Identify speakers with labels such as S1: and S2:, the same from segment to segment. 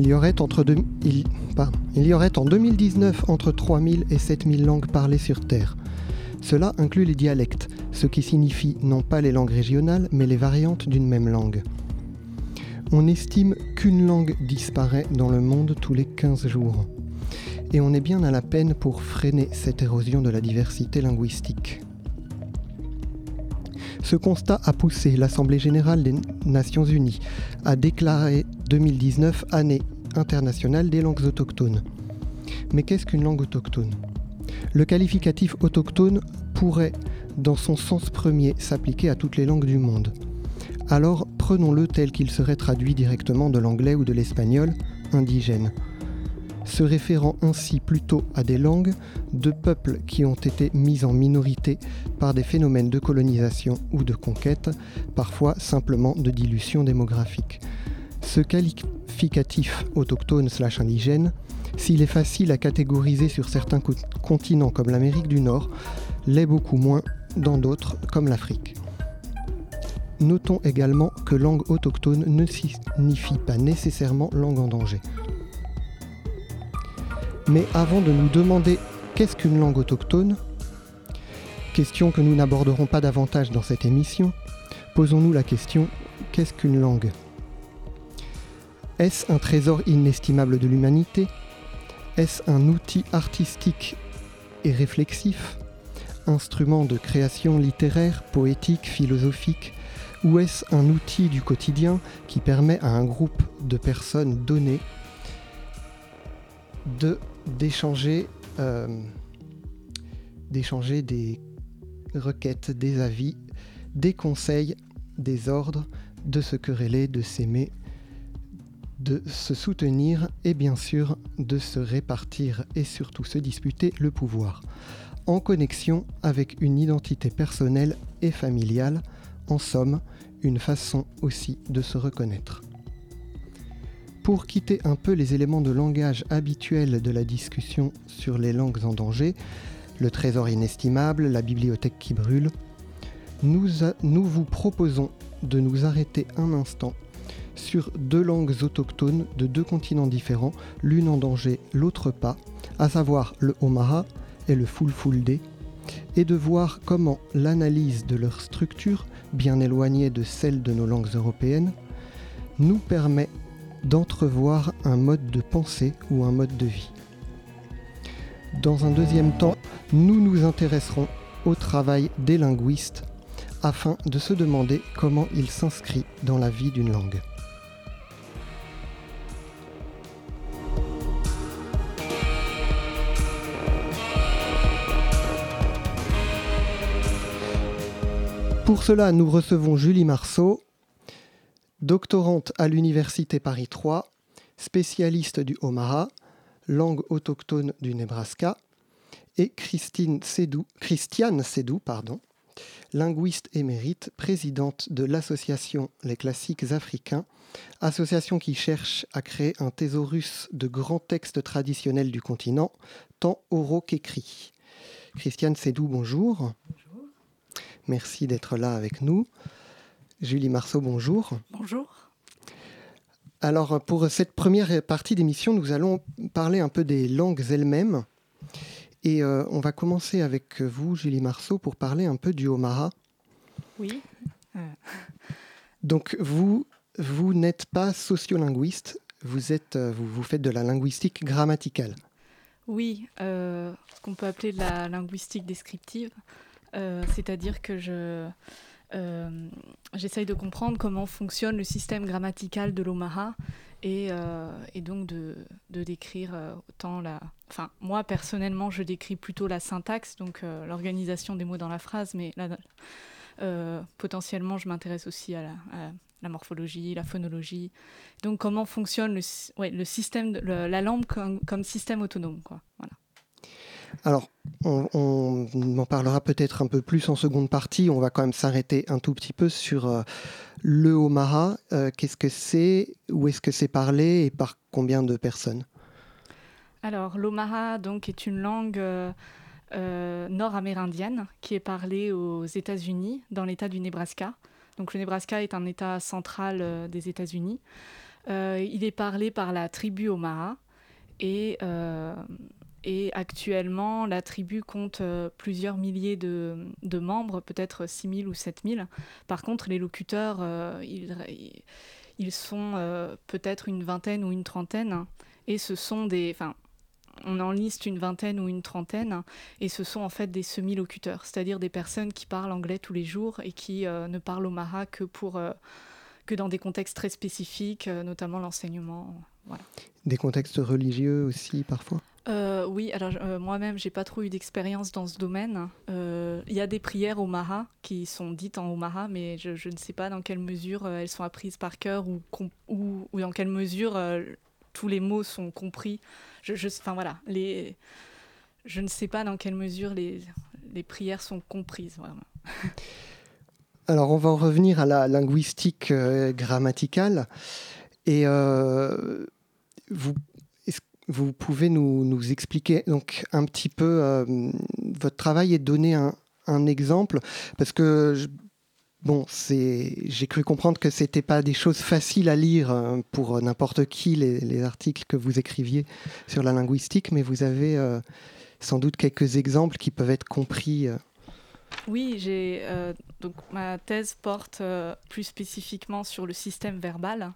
S1: Il y aurait, en 2019 entre 3000 et 7000 langues parlées sur Terre. Cela inclut les dialectes, ce qui signifie non pas les langues régionales, mais les variantes d'une même langue. On estime qu'une langue disparaît dans le monde tous les 15 jours. Et on est bien à la peine pour freiner cette érosion de la diversité linguistique. Ce constat a poussé l'Assemblée générale des Nations unies à déclarer 2019 année internationale des langues autochtones. Mais qu'est-ce qu'une langue autochtone? Le qualificatif autochtone pourrait, dans son sens premier, s'appliquer à toutes les langues du monde. Alors prenons-le tel qu'il serait traduit directement de l'anglais ou de l'espagnol, indigène se référant ainsi plutôt à des langues de peuples qui ont été mis en minorité par des phénomènes de colonisation ou de conquête, parfois simplement de dilution démographique. Ce qualificatif autochtone slash indigène, s'il est facile à catégoriser sur certains co- continents comme l'Amérique du Nord, l'est beaucoup moins dans d'autres comme l'Afrique. Notons également que langue autochtone ne signifie pas nécessairement langue en danger. Mais avant de nous demander qu'est-ce qu'une langue autochtone, question que nous n'aborderons pas davantage dans cette émission, posons-nous la question qu'est-ce qu'une langue? Est-ce un trésor inestimable de l'humanité? Est-ce un outil artistique et réflexif? Instrument de création littéraire, poétique, philosophique? Ou est-ce un outil du quotidien qui permet à un groupe de personnes données de d'échanger euh, d'échanger des requêtes, des avis, des conseils, des ordres, de se quereller, de s'aimer, de se soutenir et bien sûr de se répartir et surtout se disputer le pouvoir, en connexion avec une identité personnelle et familiale, en somme, une façon aussi de se reconnaître. Pour quitter un peu les éléments de langage habituels de la discussion sur les langues en danger, le trésor inestimable, la bibliothèque qui brûle, nous, vous proposons de nous arrêter un instant sur deux langues autochtones de deux continents différents, l'une en danger, l'autre pas, à savoir le Omaha et le Fulfulde, et de voir comment l'analyse de leur structure, bien éloignée de celle de nos langues européennes, nous permet d'entrevoir un mode de pensée ou un mode de vie. Dans un deuxième temps, nous nous intéresserons au travail des linguistes afin de se demander comment il s'inscrit dans la vie d'une langue. Pour cela, nous recevons Julie Marceau, doctorante à l'Université Paris 3, spécialiste du Omaha, langue autochtone du Nebraska, et Christiane Sédou, linguiste émérite, présidente de l'association Les Classiques Africains, association qui cherche à créer un thésaurus de grands textes traditionnels du continent, tant oraux qu'écrits. Christiane Sédou, bonjour. Merci d'être là avec nous. Julie Marceau, bonjour.
S2: Bonjour.
S1: Alors, pour cette première partie d'émission, nous allons parler un peu des langues elles-mêmes. Et euh, on va commencer avec vous, Julie Marceau, pour parler un peu du Omaha.
S2: Oui. Euh,
S1: Donc, vous, vous n'êtes pas sociolinguiste, vous, êtes, euh, vous, vous faites de la linguistique grammaticale.
S2: oui, euh, ce qu'on peut appeler de la linguistique descriptive, c'est-à-dire que je euh, j'essaye de comprendre comment fonctionne le système grammatical de l'Omaha et, euh, et donc de, de décrire euh, autant la... Enfin, moi personnellement, je décris plutôt la syntaxe, donc euh, l'organisation des mots dans la phrase, mais là, euh, potentiellement, je m'intéresse aussi à la, la morphologie, la phonologie. Donc, comment fonctionne le, ouais, le système, de- la langue comme, comme système autonome, quoi. Voilà.
S1: Alors, on, en parlera peut-être un peu plus en seconde partie. On va quand même s'arrêter un tout petit peu sur euh, le Omaha. Euh, Qu'est-ce que c'est? Où est-ce que c'est parlé? Et par combien de personnes?
S2: Alors, l'Omaha donc est une langue euh, nord-amérindienne qui est parlée aux États-Unis, dans l'État du Nebraska. Donc, le Nebraska est un État central des États-Unis. il est parlé par la tribu Omaha et, et actuellement la tribu compte plusieurs milliers de, membres, peut-être 6000 ou 7000. Par contre, les locuteurs, ils, ils, sont peut-être une vingtaine ou une trentaine et ce sont des... Enfin, on en liste une vingtaine ou une trentaine, et ce sont en fait des semi-locuteurs, c'est-à-dire des personnes qui parlent anglais tous les jours et qui euh, ne parlent au Mara que, pour, euh, que dans des contextes très spécifiques, euh, notamment l'enseignement.
S1: Des contextes religieux aussi parfois?
S2: Oui, alors moi-même, j'ai pas trop eu d'expérience dans ce domaine. Il y a des prières au Maha qui sont dites en Omaha, mais je, ne sais pas dans quelle mesure elles sont apprises par cœur ou, ou, dans quelle mesure tous les mots sont compris. Je, voilà, les, je ne sais pas dans quelle mesure les, les prières sont comprises vraiment.
S1: Alors on va en revenir à la linguistique euh, grammaticale et euh, vous vous pouvez nous, expliquer donc un petit peu euh, votre travail et donner un, exemple parce que Bon, j'ai cru comprendre que c'était pas des choses faciles à lire euh, pour n'importe qui les, articles que vous écriviez sur la linguistique, mais vous avez euh, sans doute quelques exemples qui peuvent être compris.
S2: Oui, j'ai donc ma thèse porte plus spécifiquement sur le système verbal.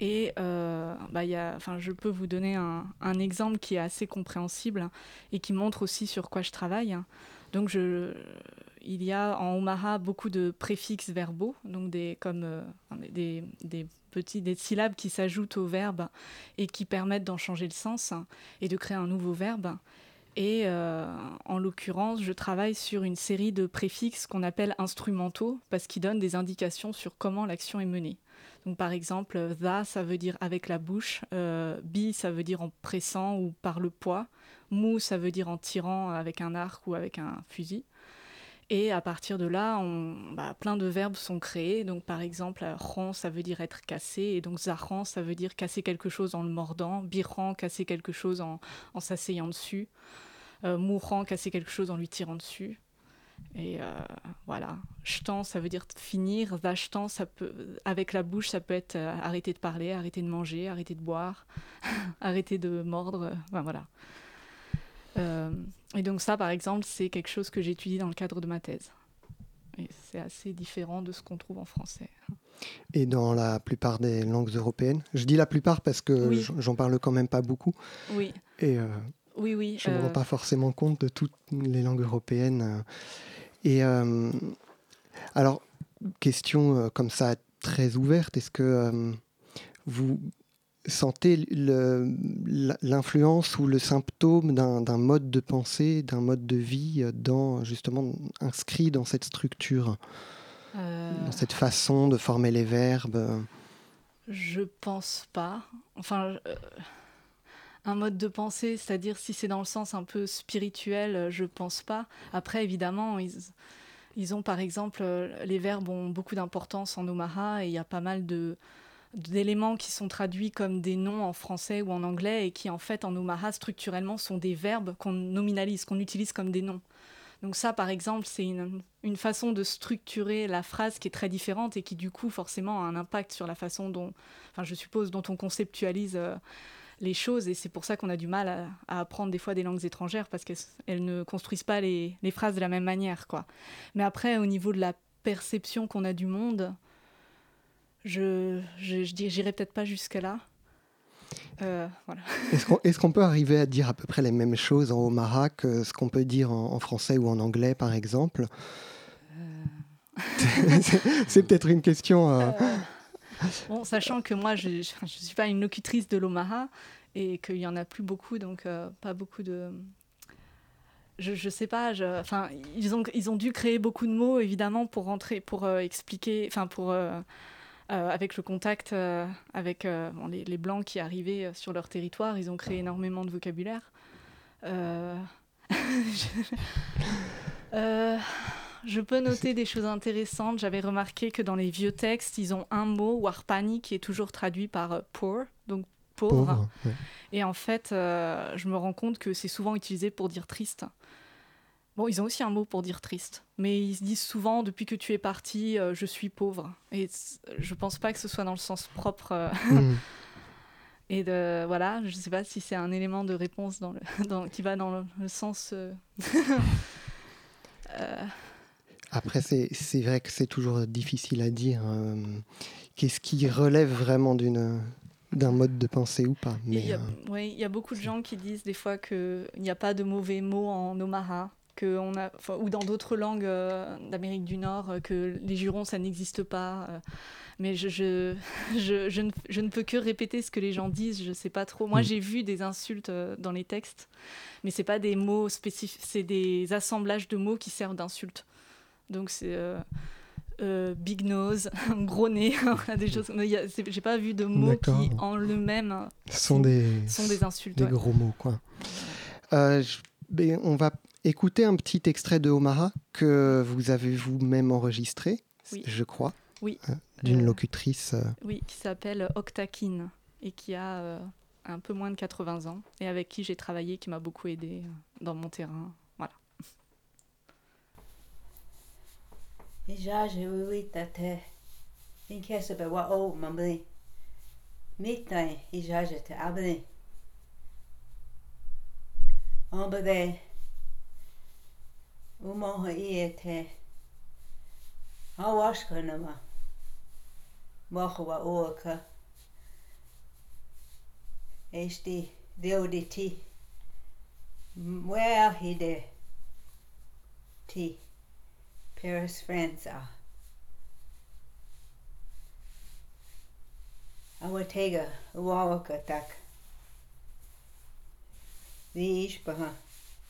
S2: Et bah, y a, je peux vous donner un, exemple qui est assez compréhensible et qui montre aussi sur quoi je travaille. Donc il y a en Omaha beaucoup de préfixes verbaux, donc des, comme euh, des, petits des syllabes qui s'ajoutent au verbe et qui permettent d'en changer le sens et de créer un nouveau verbe. Et euh, en l'occurrence, je travaille sur une série de préfixes qu'on appelle instrumentaux parce qu'ils donnent des indications sur comment l'action est menée. Par exemple, the ça veut dire avec la bouche, euh, be ça veut dire en pressant ou par le poids, mou ça veut dire en tirant avec un arc ou avec un fusil. Et à partir de là, bah, plein de verbes sont créés. Donc, par exemple, ran, ça veut dire être cassé. Et donc, zaran, ça veut dire casser quelque chose en le mordant. Biran, casser quelque chose en, en s'asseyant dessus. Euh, mourant, casser quelque chose en lui tirant dessus. Et euh, voilà. Shtan, ça veut dire finir. Vashtan, ça peut, avec la bouche, ça peut être euh, arrêter de parler, arrêter de manger, arrêter de boire, arrêter de mordre. Enfin, voilà. Euh, et donc ça, par exemple, c'est quelque chose que j'étudie dans le cadre de ma thèse. Et c'est assez différent de ce qu'on trouve en français.
S1: Et dans la plupart des langues européennes? Je dis la plupart parce que j'en parle quand même pas beaucoup.
S2: Oui.
S1: Et
S2: oui, oui.
S1: je ne me rends euh, pas forcément compte de toutes les langues européennes. Et alors, question comme ça très ouverte, est-ce que vous sentez l'influence ou le symptôme d'un mode de pensée, d'un mode de vie euh, dans, justement inscrit dans cette structure, euh. dans cette façon de former les verbes?
S2: Je pense pas. Enfin, euh, un mode de pensée, c'est-à-dire si c'est dans le sens un peu spirituel, je pense pas. Après, évidemment, ils, ont par exemple, les verbes ont beaucoup d'importance en Omaha et il y a pas mal de d'éléments qui sont traduits comme des noms en français ou en anglais et qui en fait en Omaha structurellement sont des verbes qu'on nominalise, qu'on utilise comme des noms. Donc ça par exemple c'est une, une, façon de structurer la phrase qui est très différente et qui du coup forcément a un impact sur la façon dont, enfin je suppose, dont on conceptualise euh, les choses et c'est pour ça qu'on a du mal à, à, apprendre des fois des langues étrangères parce qu'elles ne construisent pas les, les, phrases de la même manière quoi. Mais après au niveau de la perception qu'on a du monde, je, je, j'irai peut-être pas jusqu'à là. Euh, voilà.
S1: Est-ce qu'on peut arriver à dire à peu près les mêmes choses en Omara que ce qu'on peut dire en, français ou en anglais, par exemple? Euh. C'est peut-être une question. Euh.
S2: Bon, sachant que moi, je ne suis pas une locutrice de l'Omara et qu'il y en a plus beaucoup, donc pas beaucoup de. Je, je sais pas. Enfin, ils ont ils ont dû créer beaucoup de mots évidemment pour rentrer, pour expliquer, enfin pour euh, avec le contact euh, avec euh, les, Blancs qui arrivaient sur leur territoire, ils ont créé énormément de vocabulaire. Je... peux noter des choses intéressantes. J'avais remarqué que dans les vieux textes, ils ont un mot, warpani, qui est toujours traduit par poor, donc pauvre. Et en fait, je me rends compte que c'est souvent utilisé pour dire triste. Bon, ils ont aussi un mot pour dire triste, mais ils se disent souvent depuis que tu es parti, euh, je suis pauvre. Et je pense pas que ce soit dans le sens propre. Euh, mm. Et de, voilà, je sais pas si c'est un élément de réponse dans le, dans, qui va dans le, sens. Euh,
S1: Après, c'est vrai que c'est toujours difficile à dire. Qu'est-ce qui relève vraiment d'une d'un mode de pensée ou pas.
S2: Mais, il, y a, il y a beaucoup de gens qui disent des fois qu'il n'y a pas de mauvais mots en Omara on a, ou dans d'autres langues euh, d'Amérique du Nord, euh, que les jurons, ça n'existe pas. Euh. mais je, je, je, je, ne, je, ne, peux que répéter ce que les gens disent, je sais pas trop. Moi, mm. j'ai vu des insultes dans les textes, mais c'est pas des mots spécifiques, c'est des assemblages de mots qui servent d'insultes. Donc c'est big nose, gros nez, des choses. J'ai pas vu de mots qui, en eux-mêmes,
S1: sont, des,
S2: sont des insultes.
S1: Des gros mots, quoi. on va écouter un petit extrait de Omara que vous avez vous-même enregistré, je crois.
S2: Oui.
S1: Hein, d'une euh, locutrice. Euh.
S2: Oui, qui s'appelle Octakin et qui a euh, un peu moins de 80 ans et avec qui j'ai travaillé, qui m'a beaucoup aidé dans mon terrain. ijaje uitate inkesebe wa o mamri mitnai ijaje te abri ombre umoho iete awashkanama moho wa oaka esti deoditi mueahide ti. Paris, France uh, are. Awatega, Uawaka tak. The Ishbaha,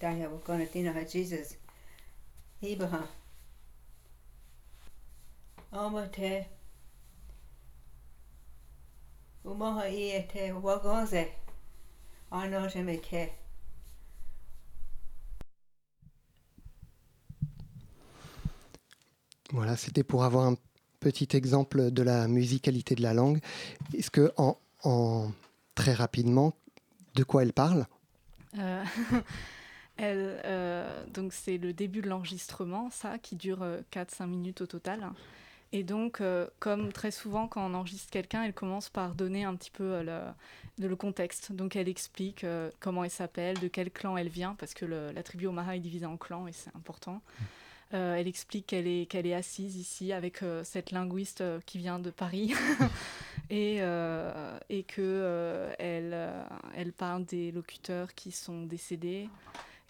S2: Daya Wakonatina Jesus. Ibaha. Omate. Umoha iete wagoze. Anoje meke.
S1: Voilà, c'était pour avoir un petit exemple de la musicalité de la langue. Est-ce que, en, en, très rapidement, de quoi elle parle? Euh,
S2: Elle, euh, donc c'est le début de l'enregistrement, ça, qui dure 4-5 euh, minutes au total. Et donc, euh, comme très souvent quand on enregistre quelqu'un, elle commence par donner un petit peu le, le, contexte. Donc elle explique comment elle s'appelle, de quel clan elle vient, parce que la tribu Omaha est divisée en clans et c'est important. Elle explique qu'elle est, assise ici avec cette linguiste qui vient de Paris et, et qu'elle elle parle des locuteurs qui sont décédés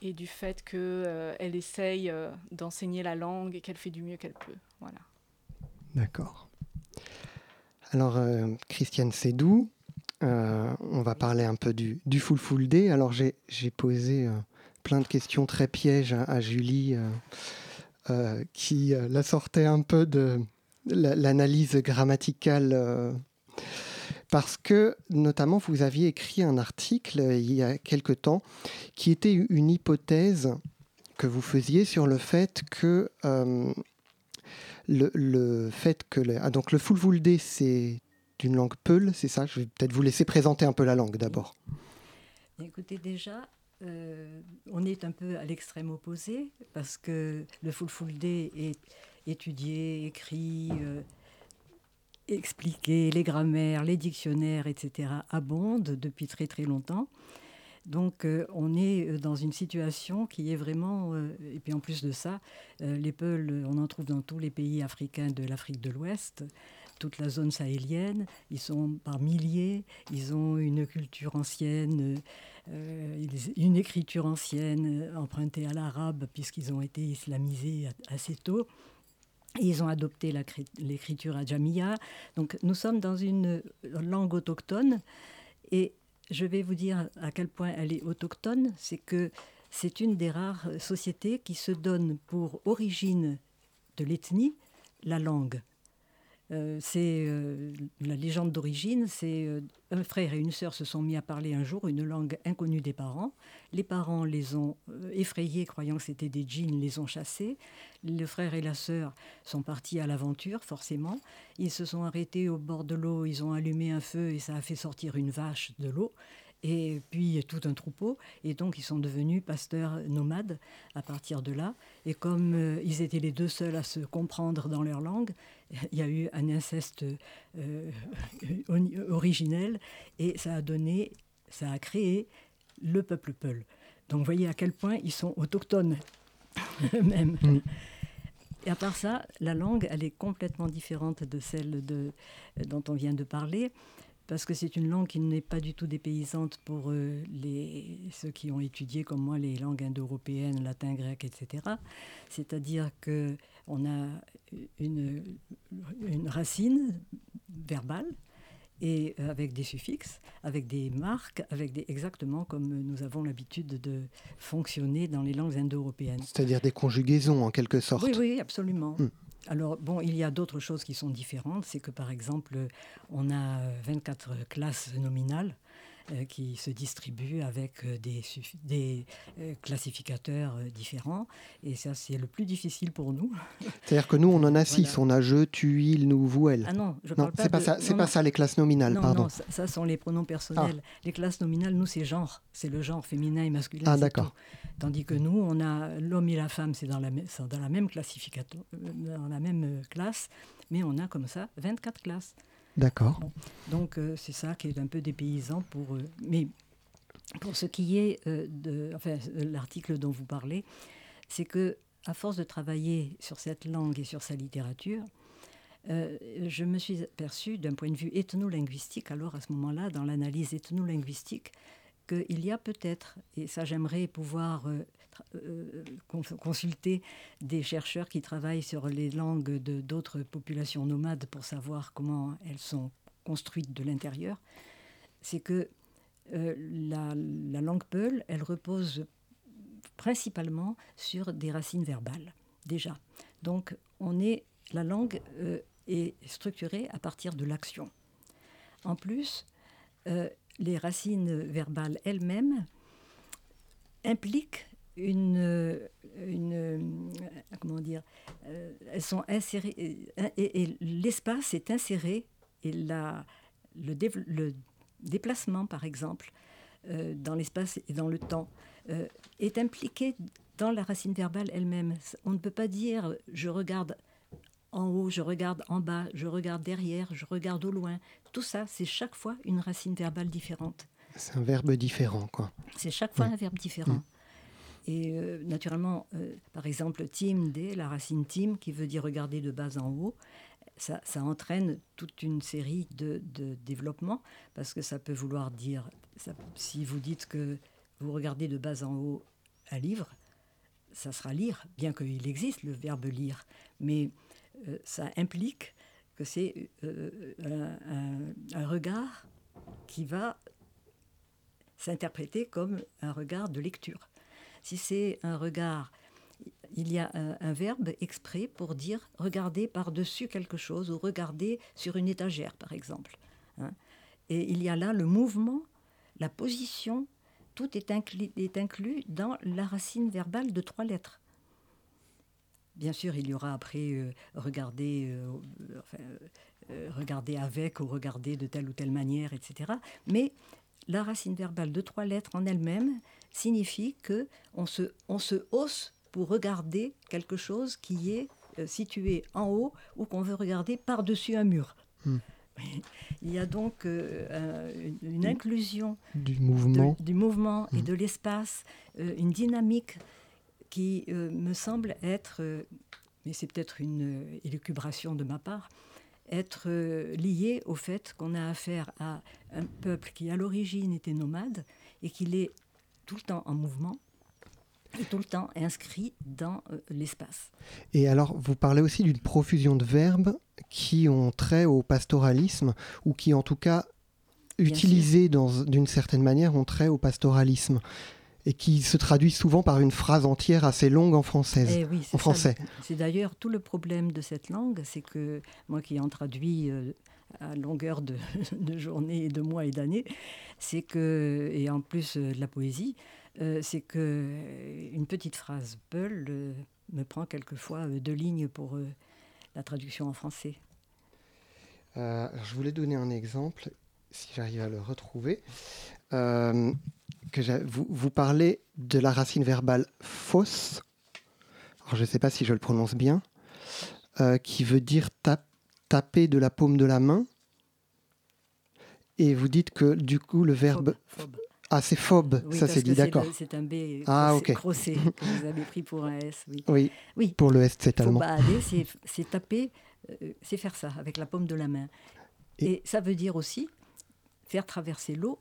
S2: et du fait qu'elle euh, elle essaye euh, d'enseigner la langue et qu'elle fait du mieux qu'elle peut. Voilà.
S1: D'accord. Alors, euh, Christiane Sédou, on va parler un peu du, du Full Full Day. Alors, j'ai posé plein de questions très pièges à, Julie, qui la sortait un peu de l'analyse grammaticale parce que notamment vous aviez écrit un article euh, il y a quelque temps qui était une hypothèse que vous faisiez sur le fait que euh, le, fait que le, ah, donc le Fulfulde c'est d'une langue Peul, c'est ça? Je vais peut-être vous laisser présenter un peu la langue d'abord.
S3: Écoutez déjà, euh, on est un peu à l'extrême opposé parce que le Fulfulde est étudié, écrit, expliquer les grammaires, les dictionnaires, etc., abondent depuis très très longtemps. Donc euh, on est euh, dans une situation qui est vraiment, euh, et puis en plus de ça, les Peuls, on en trouve dans tous les pays africains de l'Afrique de l'Ouest, toute la zone sahélienne, ils sont par milliers, ils ont une culture ancienne, une écriture ancienne empruntée à l'arabe puisqu'ils ont été islamisés assez tôt. Ils ont adopté l'écriture adjamiya. Donc nous sommes dans une langue autochtone et je vais vous dire à quel point elle est autochtone. C'est que c'est une des rares sociétés qui se donne pour origine de l'ethnie la langue. Euh, c'est euh, la légende d'origine, c'est euh, un frère et une sœur se sont mis à parler un jour une langue inconnue des parents. Les parents les ont effrayés, croyant que c'était des djinns, les ont chassés. Le frère et la sœur sont partis à l'aventure, forcément. Ils se sont arrêtés au bord de l'eau, ils ont allumé un feu et ça a fait sortir une vache de l'eau. Et puis tout un troupeau. Et donc ils sont devenus pasteurs nomades à partir de là. Et comme euh, ils étaient les deux seuls à se comprendre dans leur langue, il y a eu un inceste euh, originel et ça a donné, ça a créé le peuple Peul. Donc vous voyez à quel point ils sont autochtones même. Mm. Et à part ça, la langue, elle est complètement différente de celle de, dont on vient de parler parce que c'est une langue qui n'est pas du tout dépaysante pour euh, les, ceux qui ont étudié comme moi les langues indo-européennes, latin, grec, etc. C'est-à-dire qu'on a une, une racine verbale et euh, avec des suffixes, avec des marques, avec des, exactement comme nous avons l'habitude de fonctionner dans les langues indo-européennes.
S1: C'est-à-dire des conjugaisons en quelque sorte.
S3: Oui, oui, absolument. Hmm. Alors, bon, il y a d'autres choses qui sont différentes. C'est que, par exemple, on a 24 classes nominales euh, qui se distribuent avec euh, des, des euh, classificateurs différents. Et ça, c'est le plus difficile pour nous.
S1: C'est-à-dire que nous, on en a six. On a je, tu, il, nous, vous, elle.
S3: Ah non, je parle
S1: pas, pas ça. C'est pas ça les classes nominales,
S3: non,
S1: pardon.
S3: Non, ça, sont les pronoms personnels. Ah. Les classes nominales, nous, c'est genre. C'est le genre féminin et masculin.
S1: Ah d'accord.
S3: Tandis que nous, on a l'homme et la femme, c'est dans la, dans la même classification, dans la même classe, mais on a comme ça 24 classes.
S1: D'accord.
S3: donc euh, c'est ça qui est un peu dépaysant pour eux. Mais pour ce qui est euh, de enfin, l'article dont vous parlez, c'est que à force de travailler sur cette langue et sur sa littérature, euh, je me suis aperçue d'un point de vue ethno-linguistique, alors à ce moment-là, dans l'analyse ethno-linguistique, qu'il y a peut-être, et ça j'aimerais pouvoir euh, consulter des chercheurs qui travaillent sur les langues de d'autres populations nomades pour savoir comment elles sont construites de l'intérieur, c'est que euh, la, la, langue Peul, elle repose principalement sur des racines verbales, déjà. Donc, on est, la langue euh, est structurée à partir de l'action. En plus, les racines verbales elles-mêmes impliquent une, une comment dire, euh, elles sont insérées et, l'espace est inséré et la, le, déplacement par exemple euh, dans l'espace et dans le temps euh, est impliqué dans la racine verbale elle-même. On ne peut pas dire je regarde en haut, je regarde en bas, je regarde derrière, je regarde au loin. Tout ça, c'est chaque fois une racine verbale différente.
S1: C'est un verbe différent, quoi.
S3: C'est chaque fois un verbe différent. Mm. Et euh, naturellement, euh, par exemple, tim, la racine tim, qui veut dire regarder de bas en haut, ça, entraîne toute une série de, développements, parce que ça peut vouloir dire, si vous dites que vous regardez de bas en haut un livre, ça sera lire, bien qu'il existe le verbe lire, mais ça implique que c'est un regard qui va s'interpréter comme un regard de lecture. Si c'est un regard, il y a un, verbe exprès pour dire regarder par-dessus quelque chose ou regarder sur une étagère, par exemple. Hein. Et il y a là le mouvement, la position, tout est inclus dans la racine verbale de trois lettres. Bien sûr, il y aura après euh, regarder, euh, euh, regarder avec ou regarder de telle ou telle manière, etc. Mais la racine verbale de trois lettres en elle-même signifie que on se, on se hausse pour regarder quelque chose qui est situé en haut ou qu'on veut regarder par-dessus un mur. Hmm. Il y a donc euh, une, inclusion
S1: du mouvement,
S3: du mouvement et hmm. de l'espace, euh, une dynamique qui me semble être, mais c'est peut-être une élucubration de ma part, être liée au fait qu'on a affaire à un peuple qui à l'origine était nomade et qu'il est tout le temps en mouvement et tout le temps inscrit dans euh, l'espace.
S1: Et alors, vous parlez aussi d'une profusion de verbes qui ont trait au pastoralisme, ou qui en tout cas, utilisés d'une certaine manière, ont trait au pastoralisme et qui se traduit souvent par une phrase entière assez longue en, française,
S3: eh oui,
S1: en français.
S3: C'est d'ailleurs tout le problème de cette langue, c'est que moi qui en traduis euh, à longueur de, de journées, de mois et d'années, c'est que, et en plus euh, de la poésie, euh, c'est que une petite phrase Peul me prend quelquefois deux lignes pour la traduction en français.
S1: je voulais donner un exemple. si j'arrive à le retrouver. Que vous, vous, parlez de la racine verbale fausse. Alors, je ne sais pas si je le prononce bien. Euh, qui veut dire taper de la paume de la main. Et vous dites que du coup, le verbe. Ah, c'est phobe, ça c'est dit, d'accord.
S3: C'est un B ah, crossé, que vous avez pris pour un S.
S1: Oui, oui. pour le S, c'est allemand.
S3: c'est taper, euh, c'est faire ça avec la paume de la main. Et, ça veut dire aussi faire traverser l'eau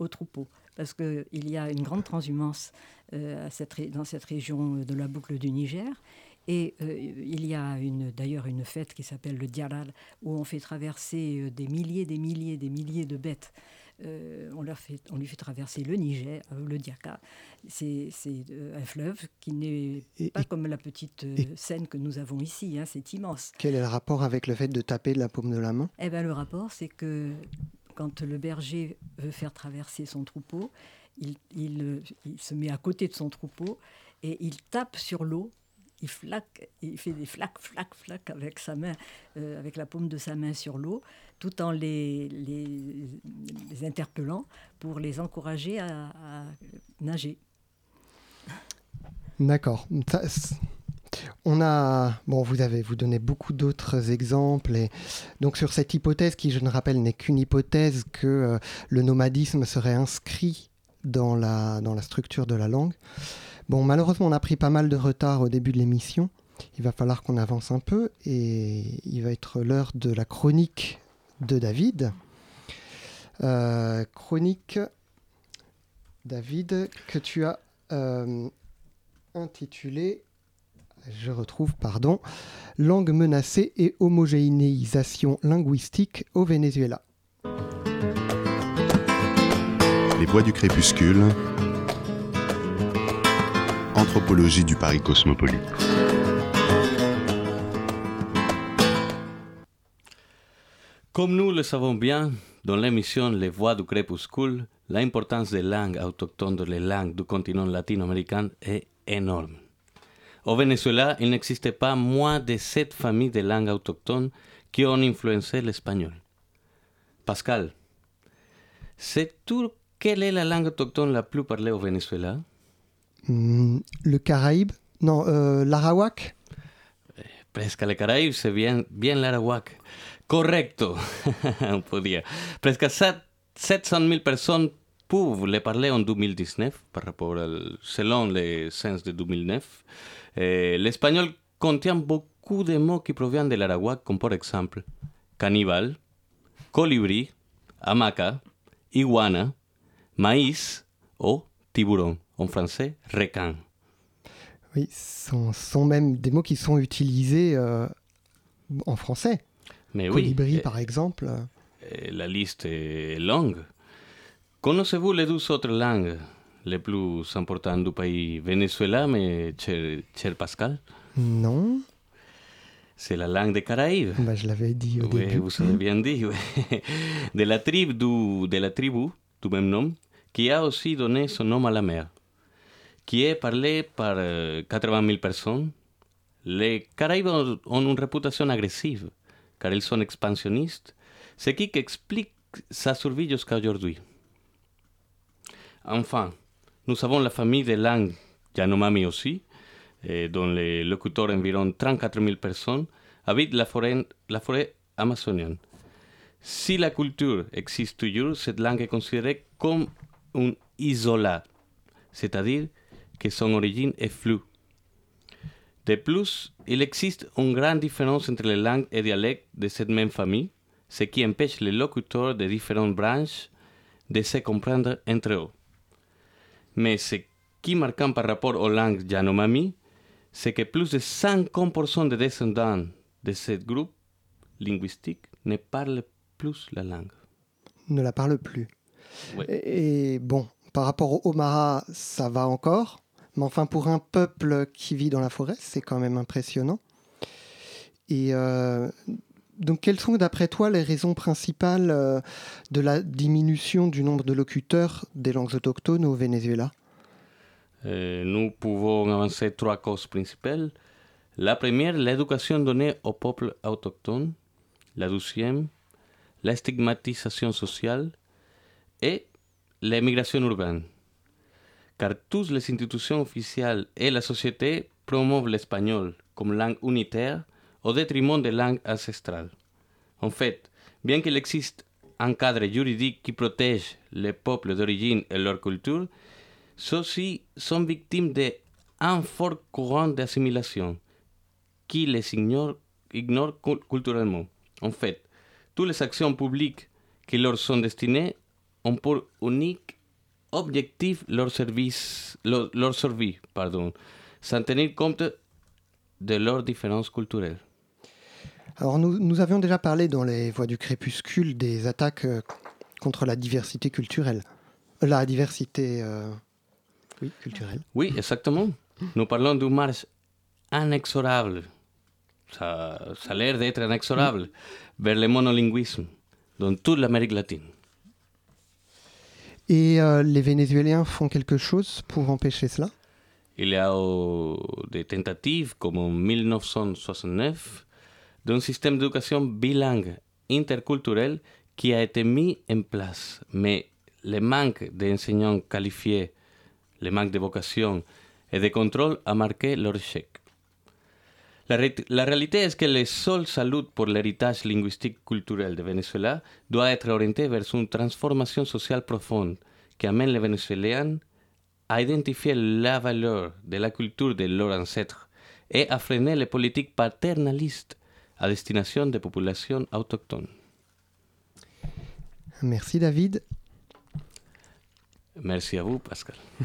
S3: au troupeau. Parce qu'il y a une grande transhumance euh, dans cette région de la boucle du Niger. Et euh, il y a d'ailleurs une fête qui s'appelle le Diaral, où on fait traverser des milliers, des milliers, des milliers de bêtes euh, on, leur fait, on lui fait traverser le Niger, euh, le Diaka. C'est euh, un fleuve qui n'est pas comme la petite Seine que nous avons ici, hein, c'est immense.
S1: Quel est le rapport avec le fait de taper de la paume de la main?
S3: Eh ben, Le rapport, c'est que quand le berger veut faire traverser son troupeau, il, il, se met à côté de son troupeau et il tape sur l'eau il, flaque, il fait des flaques, flaques, flaques avec sa main, avec la paume de sa main sur l'eau, tout en les, interpellant pour les encourager à, nager.
S1: D'accord. On a, bon, vous avez vous donné beaucoup d'autres exemples donc sur cette hypothèse qui, je ne rappelle, n'est qu'une hypothèse que euh, le nomadisme serait inscrit dans la structure de la langue. Bon, malheureusement, on a pris pas mal de retard au début de l'émission. Il va falloir qu'on avance un peu et il va être l'heure de la chronique de David. Euh, chronique, David, que tu as euh, intitulé, je retrouve, pardon, Langue menacée et homogénéisation linguistique au Venezuela.
S4: Les voix du crépuscule, anthropologie du Paris cosmopolite.
S5: Comme nous le savons bien, dans l'émission Les Voix du Crépuscule, l'importance des langues autochtones dans les langues du continent latino-américain est énorme. Au Venezuela, il n'existe pas moins de sept familles de langues autochtones qui ont influencé l'espagnol. Pascal, sais-tu quelle est la langue autochtone la plus parlée au Venezuela?
S1: Hmm, Le Caraïbe? Non, euh, l'arawak?
S5: Presque le Caraïbe, c'est bien, bien l'arawak. Correcto, on peut dire. Presque 700 000 personnes peuvent le parler en 2019 par rapport selon les census de 2009. Eh, L'espagnol contient beaucoup de mots qui proviennent de l'arawak, comme par exemple caníbal, colibrí, hamaca, iguana, maïs ou tiburon, en français requin.
S1: Oui, ce sont, sont, même des mots qui sont utilisés euh, en français.
S5: Mais
S1: Colibri,
S5: oui.
S1: par exemple.
S5: La liste est longue. Connaissez-vous les douze autres langues? Les plus importantes du pays Venezuela, mais cher, cher Pascal
S1: Non.
S5: C'est la langue des Caraïbes.
S1: Bah, je l'avais dit au
S5: oui,
S1: début.
S5: Vous avez bien dit. Oui. De, la tribu du, de la tribu du même nom, qui a aussi donné son nom à la mer, qui est parlée par 80 euh, 000 personnes. Les Caraïbes ont une réputation agressive car ils sont expansionnistes, ce qui explique sa survie jusqu'à aujourd'hui. Enfin, nous avons la famille des langues Yanomami aussi, dont les locuteurs environ 34 000 personnes habitent la forêt, la forêt amazonienne. Si la culture existe toujours, cette langue est considérée comme un isolat, c'est-à-dire que son origine est floue. De plus, il existe une grande différence entre les langues et dialectes de cette même famille, ce qui empêche les locuteurs de différentes branches de se comprendre entre eux. Mais ce qui est marquant par rapport aux langues Yanomami, c'est que plus de 50% des descendants de ce groupe linguistique ne parlent plus la langue.
S1: Ne la parlent plus. Et, et bon, par rapport au Omara, ça va encore. Mais enfin, pour un peuple qui vit dans la forêt, c'est quand même impressionnant. Et euh, donc, quelles sont, d'après toi, les raisons principales euh, de la diminution du nombre de locuteurs des langues autochtones au Venezuela?
S5: Euh, Nous pouvons avancer trois causes principales. La première, l'éducation donnée au peuple autochtone. La deuxième, la stigmatisation sociale et l'émigration urbaine. Car toutes les institutions officielles et la société promouvent l'espagnol comme langue unitaire au détriment des langues ancestrales. En fait, bien qu'il existe un cadre juridique qui protège les peuples d'origine et leur culture, ceux-ci sont victimes d'un fort courant d'assimilation qui les ignore, ignore culturellement. En fait, toutes les actions publiques qui leur sont destinées ont pour unique objectif leur, service, leur, leur survie, pardon, sans tenir compte de leurs différences culturelles.
S1: Alors nous, nous, avions déjà parlé dans les Voix du crépuscule des attaques euh, contre la diversité culturelle. Euh, la diversité euh, oui, culturelle.
S5: Oui, exactement. Nous parlons d'une marche inexorable. Ça, ça a l'air d'être inexorable vers le monolinguisme dans toute l'Amérique latine.
S1: Et euh, les Vénézuéliens font quelque chose pour empêcher cela?
S5: Il y a euh, des tentatives, comme en 1969, d'un système d'éducation bilingue interculturel qui a été mis en place. Mais le manque d'enseignants qualifiés, le manque de vocation et de contrôle a marqué leur échec. La, la, réalité est que le seul salut pour l'héritage linguistique culturel de Venezuela doit être orienté vers une transformation sociale profonde qui amène les Vénézuéliens à identifier la valeur de la culture de leurs ancêtres et à freiner les politiques paternalistes à destination des populations autochtones.
S1: Merci David.
S5: Merci à vous Pascal.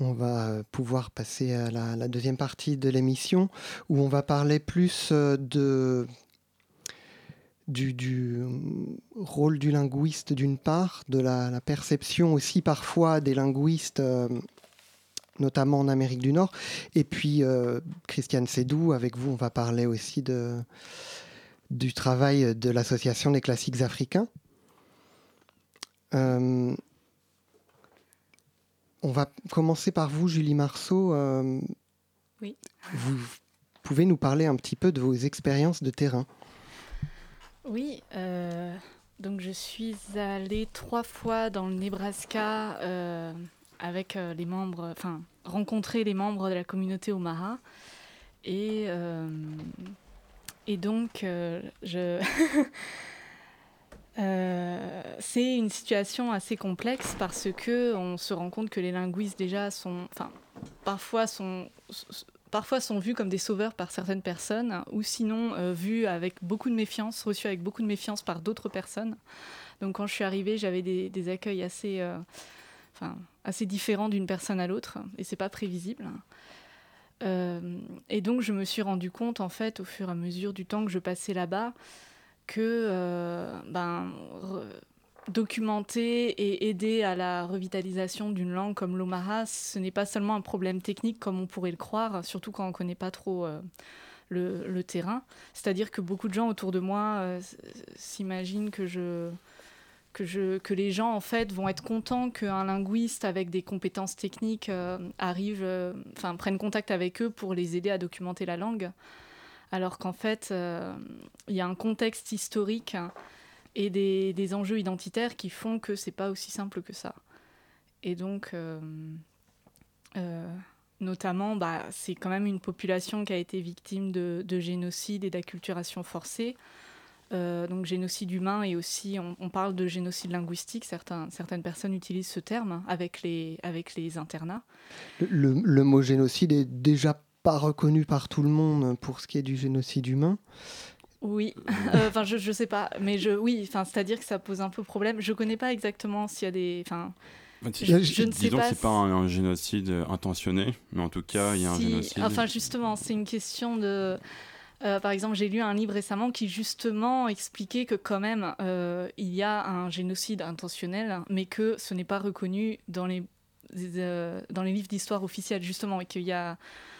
S1: On va pouvoir passer à la, la deuxième partie de l'émission où on va parler plus de, du, du, rôle du linguiste d'une part, de la, la, perception aussi parfois des linguistes, euh, notamment en Amérique du Nord. Et puis euh, Christiane Sédou, avec vous, on va parler aussi de, du travail de l'Association des classiques africains. Euh, on va commencer par vous, Julie Marceau. Euh,
S2: oui.
S1: Vous pouvez nous parler un petit peu de vos expériences de terrain
S2: Oui. Euh, donc, je suis allée trois fois dans le Nebraska avec euh, les membres, enfin, rencontrer les membres de la communauté Omaha. Et, euh, et donc, je. Euh, c'est une situation assez complexe parce que on se rend compte que les linguistes déjà sont, enfin, parfois sont, parfois sont vus comme des sauveurs par certaines personnes, ou sinon vus avec beaucoup de méfiance, reçus avec beaucoup de méfiance par d'autres personnes. Donc quand je suis arrivée, j'avais des, accueils assez, enfin, assez différents d'une personne à l'autre, et c'est pas prévisible. Euh, et donc je me suis rendu compte en fait au fur et à mesure du temps que je passais là-bas que euh, ben, documenter et aider à la revitalisation d'une langue comme l'Omaha, ce n'est pas seulement un problème technique comme on pourrait le croire, surtout quand on ne connaît pas trop euh, le, terrain. C'est-à-dire que beaucoup de gens autour de moi s'imaginent que je... Que, les gens en fait vont être contents qu'un linguiste avec des compétences techniques euh, arrive, enfin prenne contact avec eux pour les aider à documenter la langue alors qu'en fait, il euh, y a un contexte historique et des, enjeux identitaires qui font que c'est pas aussi simple que ça. Et donc, euh, euh, notamment, bah, c'est quand même une population qui a été victime de, de génocide et d'acculturation forcée. Euh, donc génocide humain et aussi on, on, parle de génocide linguistique. Certains, certaines personnes utilisent ce terme avec les, avec les internats.
S1: Le, le, le mot génocide est déjà pas reconnu par tout le monde pour ce qui est du génocide humain.
S2: Oui, enfin euh, je, je sais pas, mais je oui, enfin c'est-à-dire que ça pose un peu problème. Je connais pas exactement s'il y a des, enfin.
S6: Je, je, je ne sais pas. c'est pas un, un, génocide intentionné, mais en tout cas, il y a
S2: si,
S6: un génocide.
S2: Enfin, justement, c'est une question de. Euh, par exemple, j'ai lu un livre récemment qui justement expliquait que quand même euh, il y a un génocide intentionnel, mais que ce n'est pas reconnu dans les euh, dans les livres d'histoire officiels justement, et qu'il y a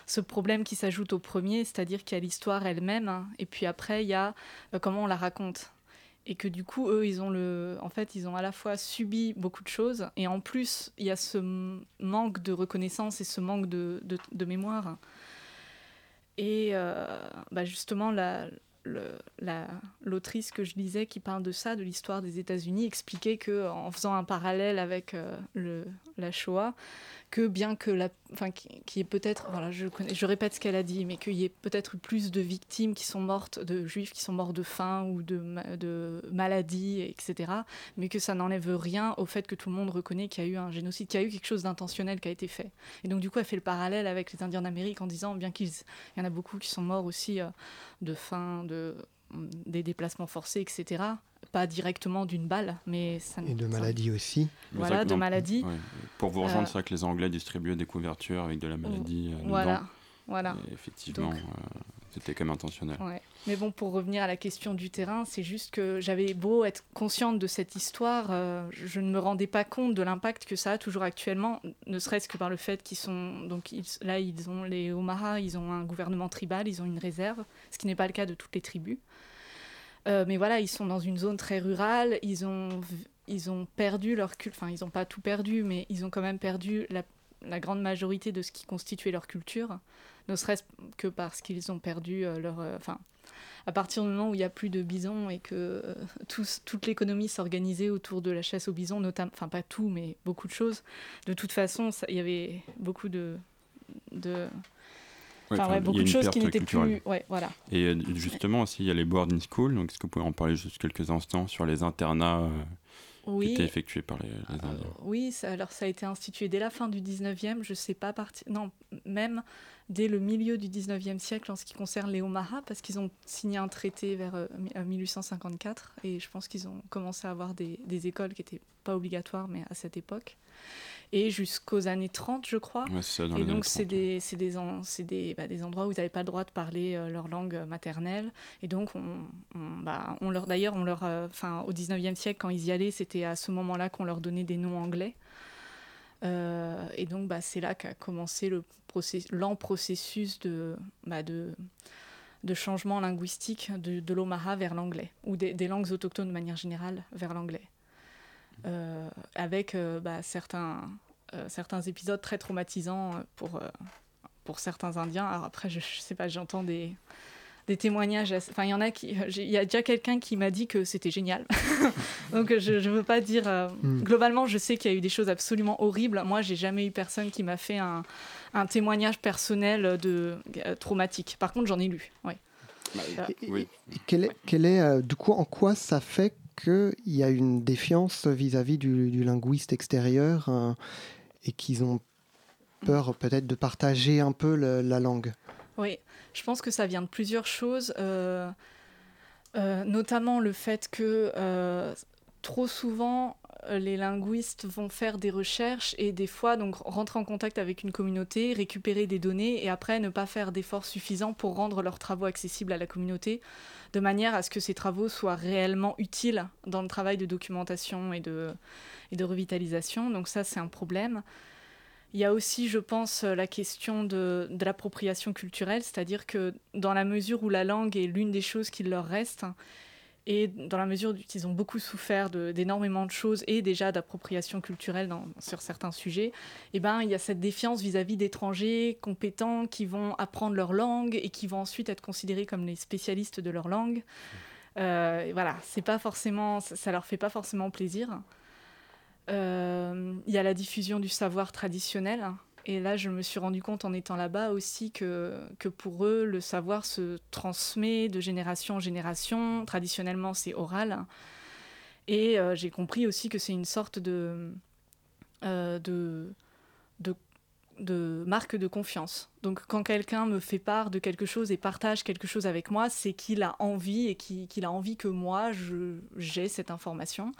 S2: ce problème qui s'ajoute au premier, c'est-à-dire qu'il y a l'histoire elle-même, et puis après il y a comment on la raconte. Et que du coup, eux, ils ont le, en fait, ils ont à la fois subi beaucoup de choses, et en plus, il y a ce manque de reconnaissance et ce manque de, de mémoire. Et euh, bah justement, l'autrice que je lisais qui parle de ça, de l'histoire des États-Unis, expliquait que en faisant un parallèle avec le, la Shoah, que bien que la, enfin, qui est peut-être, voilà, je répète ce qu'elle a dit, mais qu'il y ait peut-être plus de victimes qui sont mortes, de juifs qui sont morts de faim ou de, de maladies, etc. Mais que ça n'enlève rien au fait que tout le monde reconnaît qu'il y a eu un génocide, qu'il y a eu quelque chose d'intentionnel qui a été fait. Et donc du coup, elle fait le parallèle avec les Indiens d'Amérique en disant, bien qu'il y en a beaucoup qui sont morts aussi euh, de faim, de des déplacements forcés, etc. Pas directement d'une balle, mais ça.
S1: Et de maladies aussi.
S2: Voilà, de maladies.
S6: Pour vous rejoindre, euh, c'est vrai que les Anglais distribuaient des couvertures avec de la maladie. Euh,
S2: voilà, voilà.
S6: effectivement. Euh, c'était quand même intentionnel.
S2: Mais bon, pour revenir à la question du terrain, c'est juste que j'avais beau être consciente de cette histoire, je ne me rendais pas compte de l'impact que ça a toujours actuellement, ne serait-ce que par le fait qu'ils sont. Donc là, ils ont les Omara, ils ont un gouvernement tribal, ils ont une réserve, ce qui n'est pas le cas de toutes les tribus. Euh, mais voilà, ils sont dans une zone très rurale, ils ont, ils ont perdu leur culture, enfin ils n'ont pas tout perdu, mais ils ont quand même perdu la, grande majorité de ce qui constituait leur culture, ne serait-ce que parce qu'ils ont perdu euh, leur... Euh, enfin, à partir du moment où il n'y a plus de bisons et que toute l'économie s'organisait autour de la chasse aux bisons, notamment, enfin pas tout, mais beaucoup de choses, de toute façon, il y avait beaucoup de, de enfin, beaucoup de choses qui n'étaient plus. Ouais, voilà.
S6: Et euh, justement, aussi, il y a les boarding schools. Donc, est-ce que vous pouvez en parler juste quelques instants sur les internats euh, qui étaient effectués par les, les Indiens?
S2: euh, Oui, ça, alors ça a été institué dès la fin du 19e. Je ne sais pas partir. Non, même dès le milieu du 19e siècle en ce qui concerne les Omaha, parce qu'ils ont signé un traité vers 1854. Et je pense qu'ils ont commencé à avoir des, des écoles qui n'étaient pas obligatoires, mais à cette époque et jusqu'aux années 30, je crois.
S6: et
S2: donc, c'est des, des, des, bah, des, endroits où ils n'avaient pas le droit de parler euh, leur langue maternelle. Et donc, on, bah, on leur, d'ailleurs, on leur, euh, au 19e siècle, quand ils y allaient, c'était à ce moment-là qu'on leur donnait des noms anglais. Euh, et donc, bah, c'est là qu'a commencé le process, lent processus de, bah, de, de changement linguistique de, de l'Omaha vers l'anglais, ou des, des, langues autochtones de manière générale vers l'anglais. Euh, avec euh, bah, certains, euh, certains épisodes très traumatisants pour, pour certains Indiens. Alors après, je, je sais pas, j'entends des, des témoignages. Enfin, il y en a qui. Il y a déjà quelqu'un qui m'a dit que c'était génial. Donc, je ne veux pas dire. Hmm. Globalement, je sais qu'il y a eu des choses absolument horribles. Moi, j'ai jamais eu personne qui m'a fait un, un, témoignage personnel de traumatique. Par contre, j'en ai lu. Oui.
S1: Bah, oui. quel est, quel est du coup, en quoi ça fait qu'il y a une défiance vis-à-vis du, linguiste extérieur euh, et qu'ils ont peur peut-être de partager un peu la langue.
S2: Oui, je pense que ça vient de plusieurs choses, euh, euh, notamment le fait que trop souvent les linguistes vont faire des recherches et des fois donc rentrer en contact avec une communauté, récupérer des données et après ne pas faire d'efforts suffisants pour rendre leurs travaux accessibles à la communauté de manière à ce que ces travaux soient réellement utiles dans le travail de documentation et de, revitalisation. Donc ça, c'est un problème. Il y a aussi, je pense, la question de, de l'appropriation culturelle, c'est-à-dire que dans la mesure où la langue est l'une des choses qui leur reste, et dans la mesure qu'ils ont beaucoup souffert d'énormément de, choses et déjà d'appropriation culturelle sur certains sujets, eh ben, il y a cette défiance vis-à-vis d'étrangers compétents qui vont apprendre leur langue et qui vont ensuite être considérés comme les spécialistes de leur langue. Euh, voilà, pas forcément, ça, leur fait pas forcément plaisir. Euh, il y a la diffusion du savoir traditionnel et là, je me suis rendu compte en étant là-bas aussi que, que pour eux, le savoir se transmet de génération en génération. Traditionnellement, c'est oral. Et euh, j'ai compris aussi que c'est une sorte euh, de, de, de, marque de confiance. Donc quand quelqu'un me fait part de quelque chose et partage quelque chose avec moi, c'est qu'il a envie et qu'il a envie que moi, j'ai cette information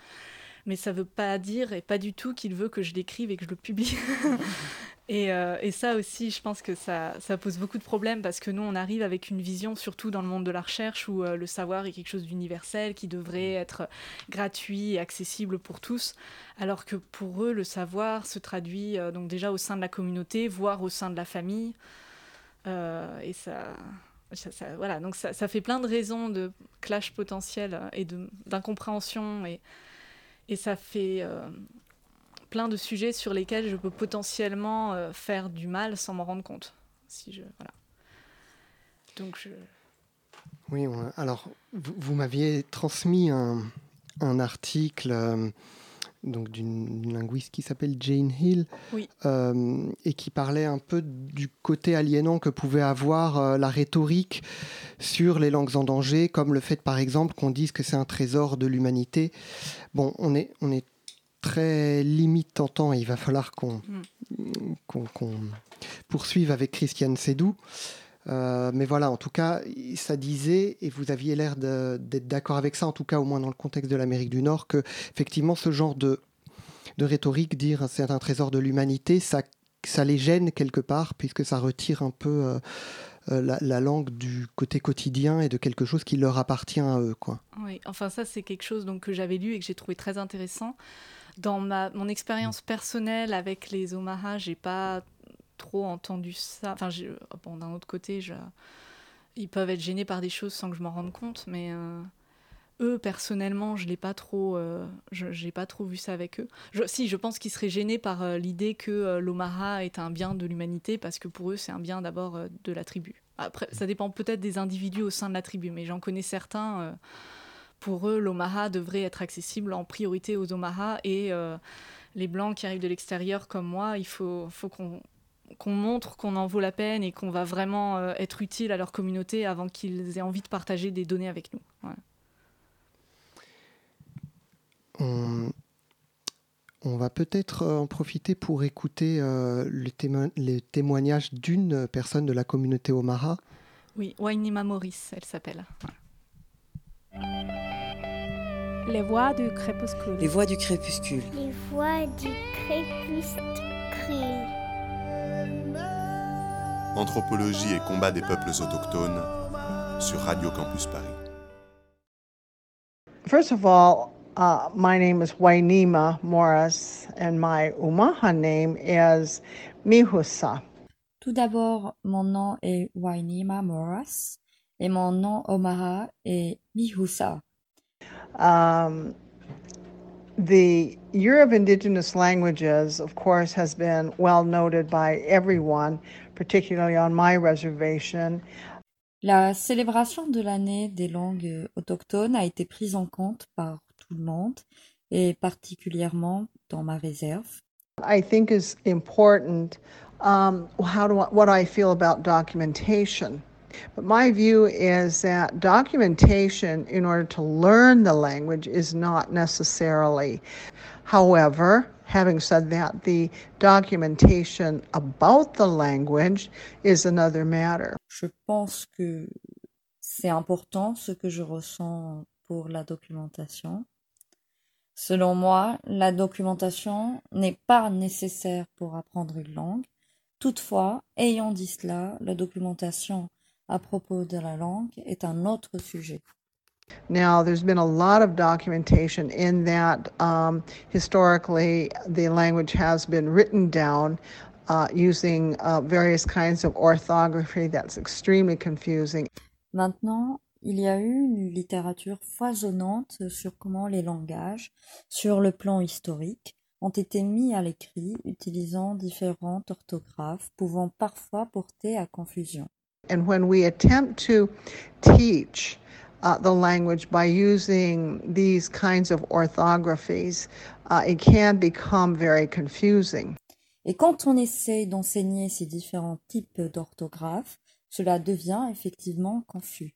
S2: mais ça ne veut pas dire et pas du tout qu'il veut que je l'écrive et que je le publie. Euh, et, ça aussi, je pense que ça, pose beaucoup de problèmes parce que nous, on arrive avec une vision, surtout dans le monde de la recherche, où euh, le savoir est quelque chose d'universel, qui devrait être gratuit et accessible pour tous, alors que pour eux, le savoir se traduit euh, donc déjà au sein de la communauté, voire au sein de la famille. et ça, voilà, donc ça, ça, fait plein de raisons de clash potentiel et d'incompréhension et, et ça fait plein de sujets sur lesquels je peux potentiellement euh, faire du mal sans m'en rendre compte. Si je, voilà. Donc je...
S1: Oui, alors vous, m'aviez transmis un, un article euh, donc d'une linguiste qui s'appelle Jane Hill euh, et qui parlait un peu du côté aliénant que pouvait avoir euh, la rhétorique sur les langues en danger, comme le fait par exemple qu'on dise que c'est un trésor de l'humanité. Bon, on est, on est très limite en temps il va falloir qu'on mm. poursuive avec Christiane Sédou. Euh, mais voilà, en tout cas, ça disait, et vous aviez l'air d'être d'accord avec ça, en tout cas au moins dans le contexte de l'Amérique du Nord, que effectivement ce genre de, de rhétorique, dire c'est un trésor de l'humanité, ça, ça les gêne quelque part, puisque ça retire un peu euh, euh, la, langue du côté quotidien et de quelque chose qui leur appartient à eux. Quoi.
S2: Oui, enfin ça c'est quelque chose donc, que j'avais lu et que j'ai trouvé très intéressant. Dans ma, mon expérience personnelle avec les Omaha, j'ai pas trop entendu ça. Enfin, bon, d'un autre côté, je... ils peuvent être gênés par des choses sans que je m'en rende compte, mais euh, eux, personnellement, je l'ai pas trop, euh, j'ai pas trop vu ça avec eux. Je, si, je pense qu'ils seraient gênés par euh, l'idée que l'Omara est un bien de l'humanité, parce que pour eux, c'est un bien d'abord de la tribu. Après, ça dépend peut-être des individus au sein de la tribu, mais j'en connais certains. Pour eux, l'Omaha devrait être accessible en priorité aux Omaha et les blancs qui arrivent de l'extérieur comme moi, il faut, faut qu'on qu'on montre qu'on en vaut la peine et qu'on va vraiment euh, être utile à leur communauté avant qu'ils aient envie de partager des données avec nous.
S1: On, va peut-être euh, en profiter pour écouter euh, les témoignages d'une personne de la communauté Omara.
S2: Oui, Wainima Maurice, elle s'appelle.
S7: Les voix du crépuscule.
S8: Les voix du crépuscule.
S9: Les voix du crépuscule.
S4: Anthropologie et combat des peuples autochtones sur Radio Campus Paris.
S10: First of all, uh, my name is Wainima Morris and my Umaha name is Mihusa.
S11: Tout d'abord, mon nom est Wainima Morris et mon nom Omaha est Mihusa.
S10: Um, the Year of Indigenous Languages, of course, has been well noted by everyone, particularly on my reservation.
S11: La célébration de l'année des langues autochtones a été prise en compte par tout le monde et particulièrement dans ma réserve.
S10: I think is important um, how do I, what I feel about documentation. But my view is that documentation in order to learn the language is not necessarily. However, having said that, the documentation about the language is another matter.
S11: Je pense que c'est important ce que je ressens pour la documentation. Selon moi, la documentation n'est pas nécessaire pour apprendre une langue. Toutefois, ayant dit cela, la documentation à propos de la langue est un autre sujet.
S10: Now, there's been a lot of documentation in that um, historically the language has been written down uh, using uh, various kinds of orthography that's extremely confusing.
S11: Maintenant, il y a eu une littérature foisonnante sur comment les langages, sur le plan historique, ont été mis à l'écrit utilisant différentes orthographes pouvant parfois porter à confusion.
S10: And when we attempt to teach uh, the language by using these kinds of orthographies, uh, it can become very confusing.
S11: Et quand on essaie d'enseigner ces différents types d'orthographes, cela devient effectivement confus.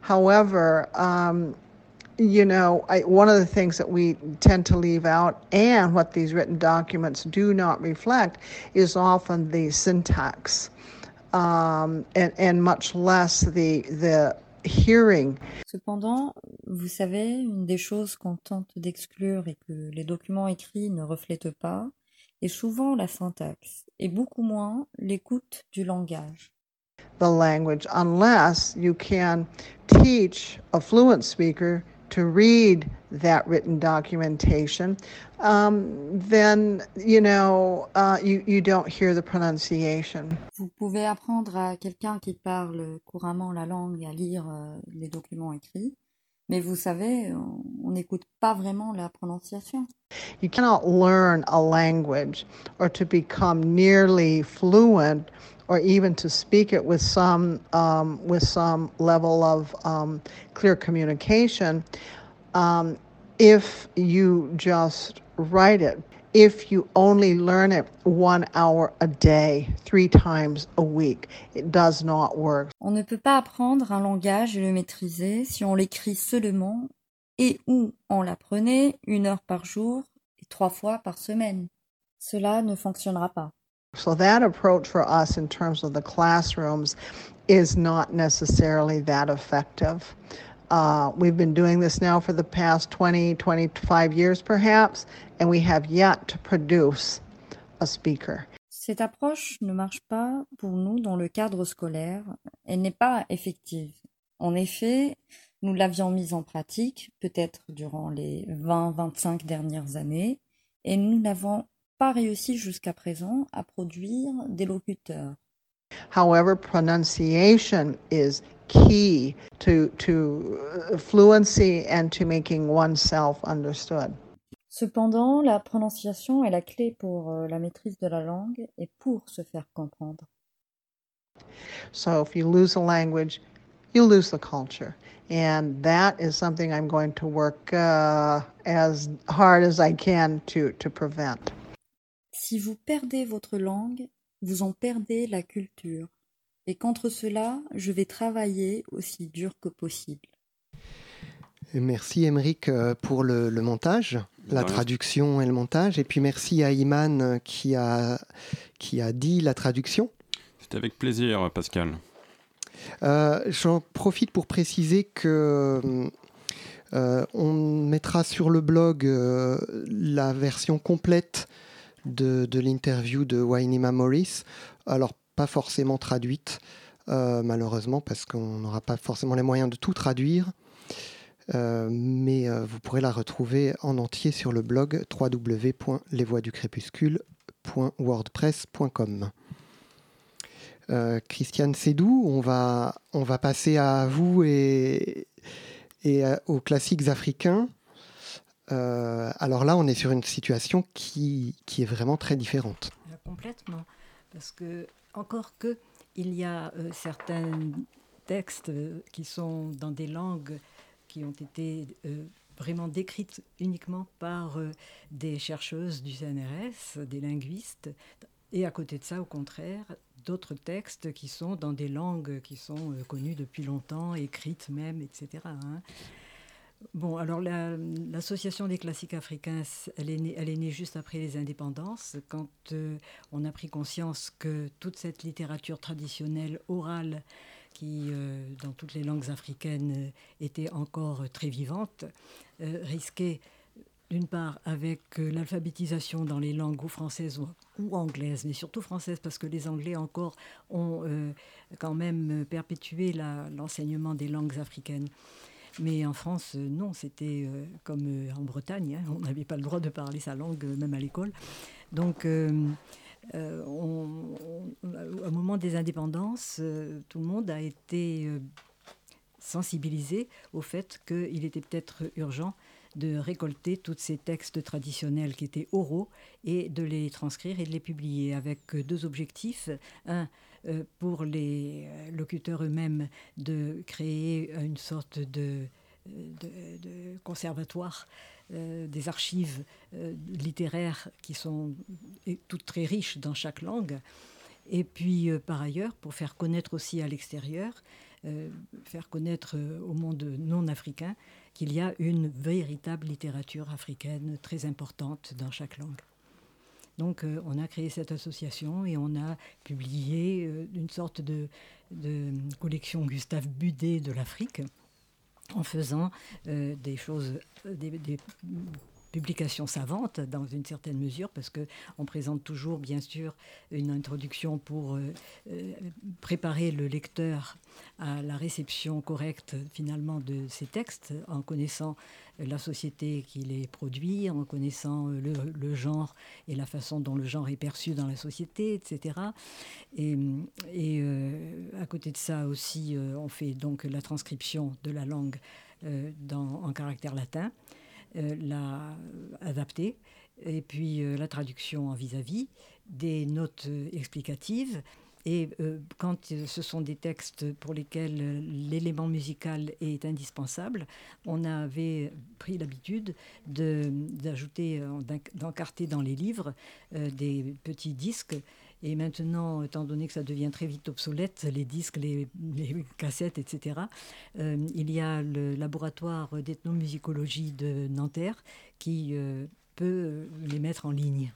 S10: However, um, you know, I, one of the things that we tend to leave out, and what these written documents do not reflect, is often the syntax um, and, and much less the, the hearing.
S11: Cependant, vous savez, une des choses qu'on tente d'exclure et que les documents écrits ne reflètent pas est souvent la syntaxe et beaucoup moins l'écoute du langage.
S10: The language, unless you can teach a fluent speaker to read that written documentation, um, then you know uh, you you don't hear the pronunciation.
S11: Vous pouvez apprendre à quelqu'un qui parle couramment la langue à lire euh, les documents écrits, mais vous savez, on n'écoute pas vraiment la prononciation.
S10: You cannot learn a language or to become nearly fluent or even to speak it with some um, with some level of um, clear communication. Um, if you just write it, if you only learn it one hour a day, three times a week, it does not work.
S11: On ne peut pas apprendre un langage et le maîtriser si on l'écrit seulement et ou on l'apprenait une heure par jour et trois fois par semaine. Cela ne fonctionnera pas.
S10: So that approach for us in terms of the classrooms is not necessarily that effective. Uh, we've been doing this now for the past 20, 25 years perhaps, and we have yet to produce a speaker.
S11: Cette approche ne marche pas pour nous dans le cadre scolaire. Elle n'est pas effective. En effet, nous l'avions mise en pratique, peut-être durant les 20-25 dernières années, et nous n'avons pas réussi jusqu'à présent à produire des locuteurs.
S10: However, pronunciation is key to, to uh, fluency and to making oneself understood.
S11: Cependant, la prononciation est la clé pour euh, la maîtrise de la langue et pour se faire comprendre.
S10: So if you lose a language, you lose the culture. And that is something I'm going to work uh, as hard as I can to, to prevent.
S11: Si vous perdez votre langue, vous en perdez la culture. Et contre cela, je vais travailler aussi dur que possible.
S1: Merci Émeric euh, pour le, montage, la traduction et le montage. Et puis merci à Iman euh, qui a, qui a dit la traduction.
S6: C'est avec plaisir, Pascal.
S1: Euh, j'en profite pour préciser que on mettra sur le blog la version complète de, l'interview de Wainima Morris. Alors pas forcément traduite, euh, malheureusement, parce qu'on n'aura pas forcément les moyens de tout traduire. Euh, mais euh, vous pourrez la retrouver en entier sur le blog www.lesvoixducrépuscule.wordpress.com. Christiane Sédou, on va, on va passer à vous et, et aux classiques africains. Alors là, on est sur une situation qui, qui est vraiment très différente.
S3: Complètement. Parce que encore que il y a euh, certains textes euh, qui sont dans des langues qui ont été euh, vraiment décrites uniquement par des chercheuses du CNRS, des linguistes, et à côté de ça, au contraire, d'autres textes qui sont dans des langues qui sont connues depuis longtemps, écrites même, etc. Bon, alors l'association des classiques africains, elle est, née, juste après les indépendances, quand euh, on a pris conscience que toute cette littérature traditionnelle orale, qui euh, dans toutes les langues africaines était encore très vivante, euh, risquait d'une part avec l'alphabétisation dans les langues ou françaises ou, anglaises, mais surtout françaises parce que les Anglais encore ont quand même perpétué l'enseignement des langues africaines. Mais en France, euh, non, c'était euh, comme euh, en Bretagne, hein, on n'avait pas le droit de parler sa langue, même à l'école. Donc, au moment des indépendances, tout le monde a été sensibilisé au fait qu'il était peut-être urgent de récolter tous ces textes traditionnels qui étaient oraux et de les transcrire et de les publier avec deux objectifs. Pour les euh, locuteurs eux-mêmes de créer une sorte de, de, conservatoire euh, des archives littéraires qui sont toutes très riches dans chaque langue. Et puis, par ailleurs, pour faire connaître aussi à l'extérieur, faire connaître au monde non africain qu'il y a une véritable littérature africaine très importante dans chaque langue. Donc euh, on a créé cette association et on a publié euh, une sorte de, collection Gustave Budet de l'Afrique en faisant euh, des choses, publication savante dans une certaine mesure, parce qu'on présente toujours, bien sûr, une introduction pour euh, euh, préparer le lecteur à la réception correcte, finalement, de ces textes, en connaissant la société qui les produit, en connaissant le, genre et la façon dont le genre est perçu dans la société, etc. Et, euh, à côté de ça aussi, on fait donc la transcription de la langue en caractère latin. Euh, la adapter, et puis euh, la traduction en vis-à-vis, des notes explicatives, Et euh, quand ce sont des textes pour lesquels euh, l'élément musical est indispensable, on avait pris l'habitude d'ajouter, euh, d'encarter dans les livres des petits disques. Et maintenant, étant donné que ça devient très vite obsolète, les disques, les, cassettes, etc., il y a le laboratoire d'ethnomusicologie de Nanterre qui peut les mettre en ligne.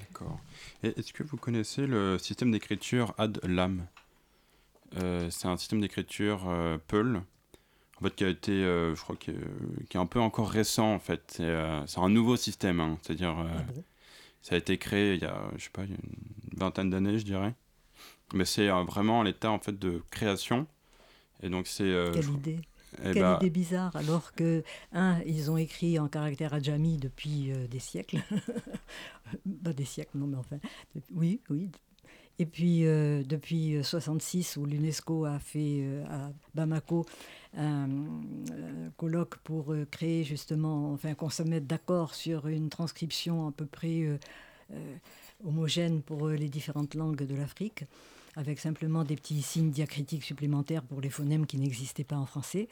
S6: D'accord. Est-ce que vous connaissez le système d'écriture ADLAM euh, C'est un système d'écriture euh, Peul, en fait, qui a été, euh, je crois, qui est, un peu encore récent, en fait. C'est euh, un nouveau système, hein. c'est-à-dire, ah ça a été créé il y a, je sais pas, une vingtaine d'années, je dirais. Mais c'est vraiment l'état, en fait, de création. Et donc, c'est...
S3: Quelle idée eh Quelle ben idée bizarre, alors que, un, ils ont écrit en caractère adjami depuis euh, des siècles. Pas des siècles, non, mais enfin, oui, oui. Et puis, euh, depuis 66, où l'UNESCO a fait euh, à Bamako un colloque pour créer justement, enfin, qu'on se mette d'accord sur une transcription à peu près homogène pour les différentes langues de l'Afrique avec simplement des petits signes diacritiques supplémentaires pour les phonèmes qui n'existaient pas en français.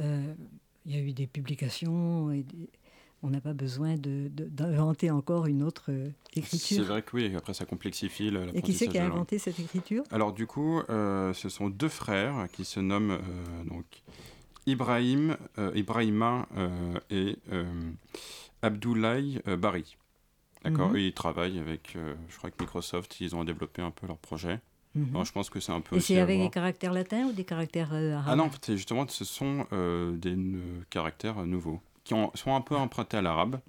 S3: Euh, il y a eu des publications et on n'a pas besoin d'inventer encore une autre euh, écriture.
S6: C'est vrai que oui, après ça complexifie la
S3: Et qui c'est qui a inventé cette écriture?
S6: Alors du coup, euh, ce sont deux frères qui se nomment donc Ibrahim, Ibrahima et Abdoulaye Bari. D'accord? Mhm. Ils travaillent avec, je crois que Microsoft, ils ont développé un peu leur projet. Mhm. je pense que c'est un peu.
S3: Et c'est avec des caractères latins ou des caractères euh, arabes
S6: Ah non, justement, ce sont euh, des caractères nouveaux qui ont, sont un peu empruntés à l'arabe.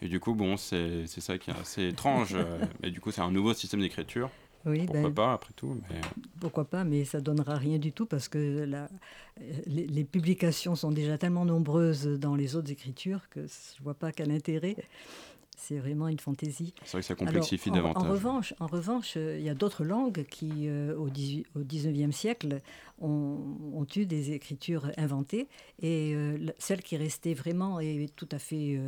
S6: Et du coup, bon, c'est ça qui est assez étrange. Euh, mais du coup, c'est un nouveau système d'écriture. Oui, pourquoi ben, pas, après tout mais...
S3: Pourquoi pas, mais ça donnera rien du tout parce que la, les, les, publications sont déjà tellement nombreuses dans les autres écritures que je ne vois pas quel intérêt. C'est vraiment une fantaisie.
S6: C'est vrai que ça complexifie davantage.
S3: En revanche, en revanche, euh, il y a d'autres langues qui, euh, au, 18, au 19e siècle, ont, ont, eu des écritures inventées. Et euh, celle qui restait vraiment et tout à fait